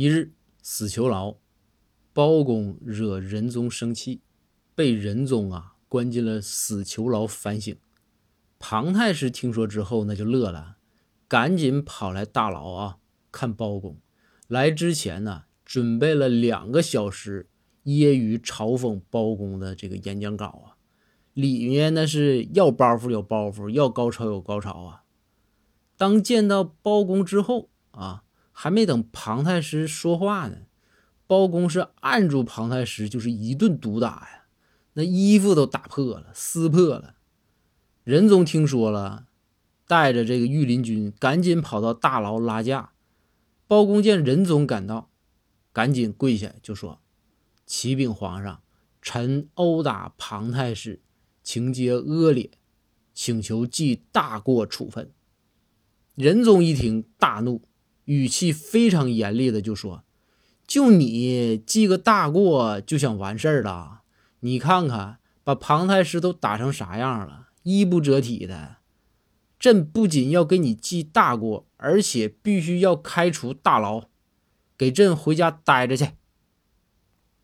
一日，死囚牢，包公惹仁宗生气，被仁宗啊关进了死囚牢反省。庞太师听说之后，那就乐了，赶紧跑来大牢啊看包公。来之前呢，准备了两个小时揶揄嘲讽包公的这个演讲稿啊，里面那是要包袱有包袱，要高潮有高潮啊。当见到包公之后啊。还没等庞太师说话呢，包公是按住庞太师，就是一顿毒打呀，那衣服都打破了，撕破了。仁宗听说了，带着这个御林军赶紧跑到大牢拉架。包公见仁宗赶到，赶紧跪下就说：“启禀皇上，臣殴打庞太师，情节恶劣，请求记大过处分。”仁宗一听大怒。语气非常严厉的就说：“就你记个大过就想完事儿了？你看看把庞太师都打成啥样了，衣不遮体的。朕不仅要给你记大过，而且必须要开除大牢，给朕回家待着去。”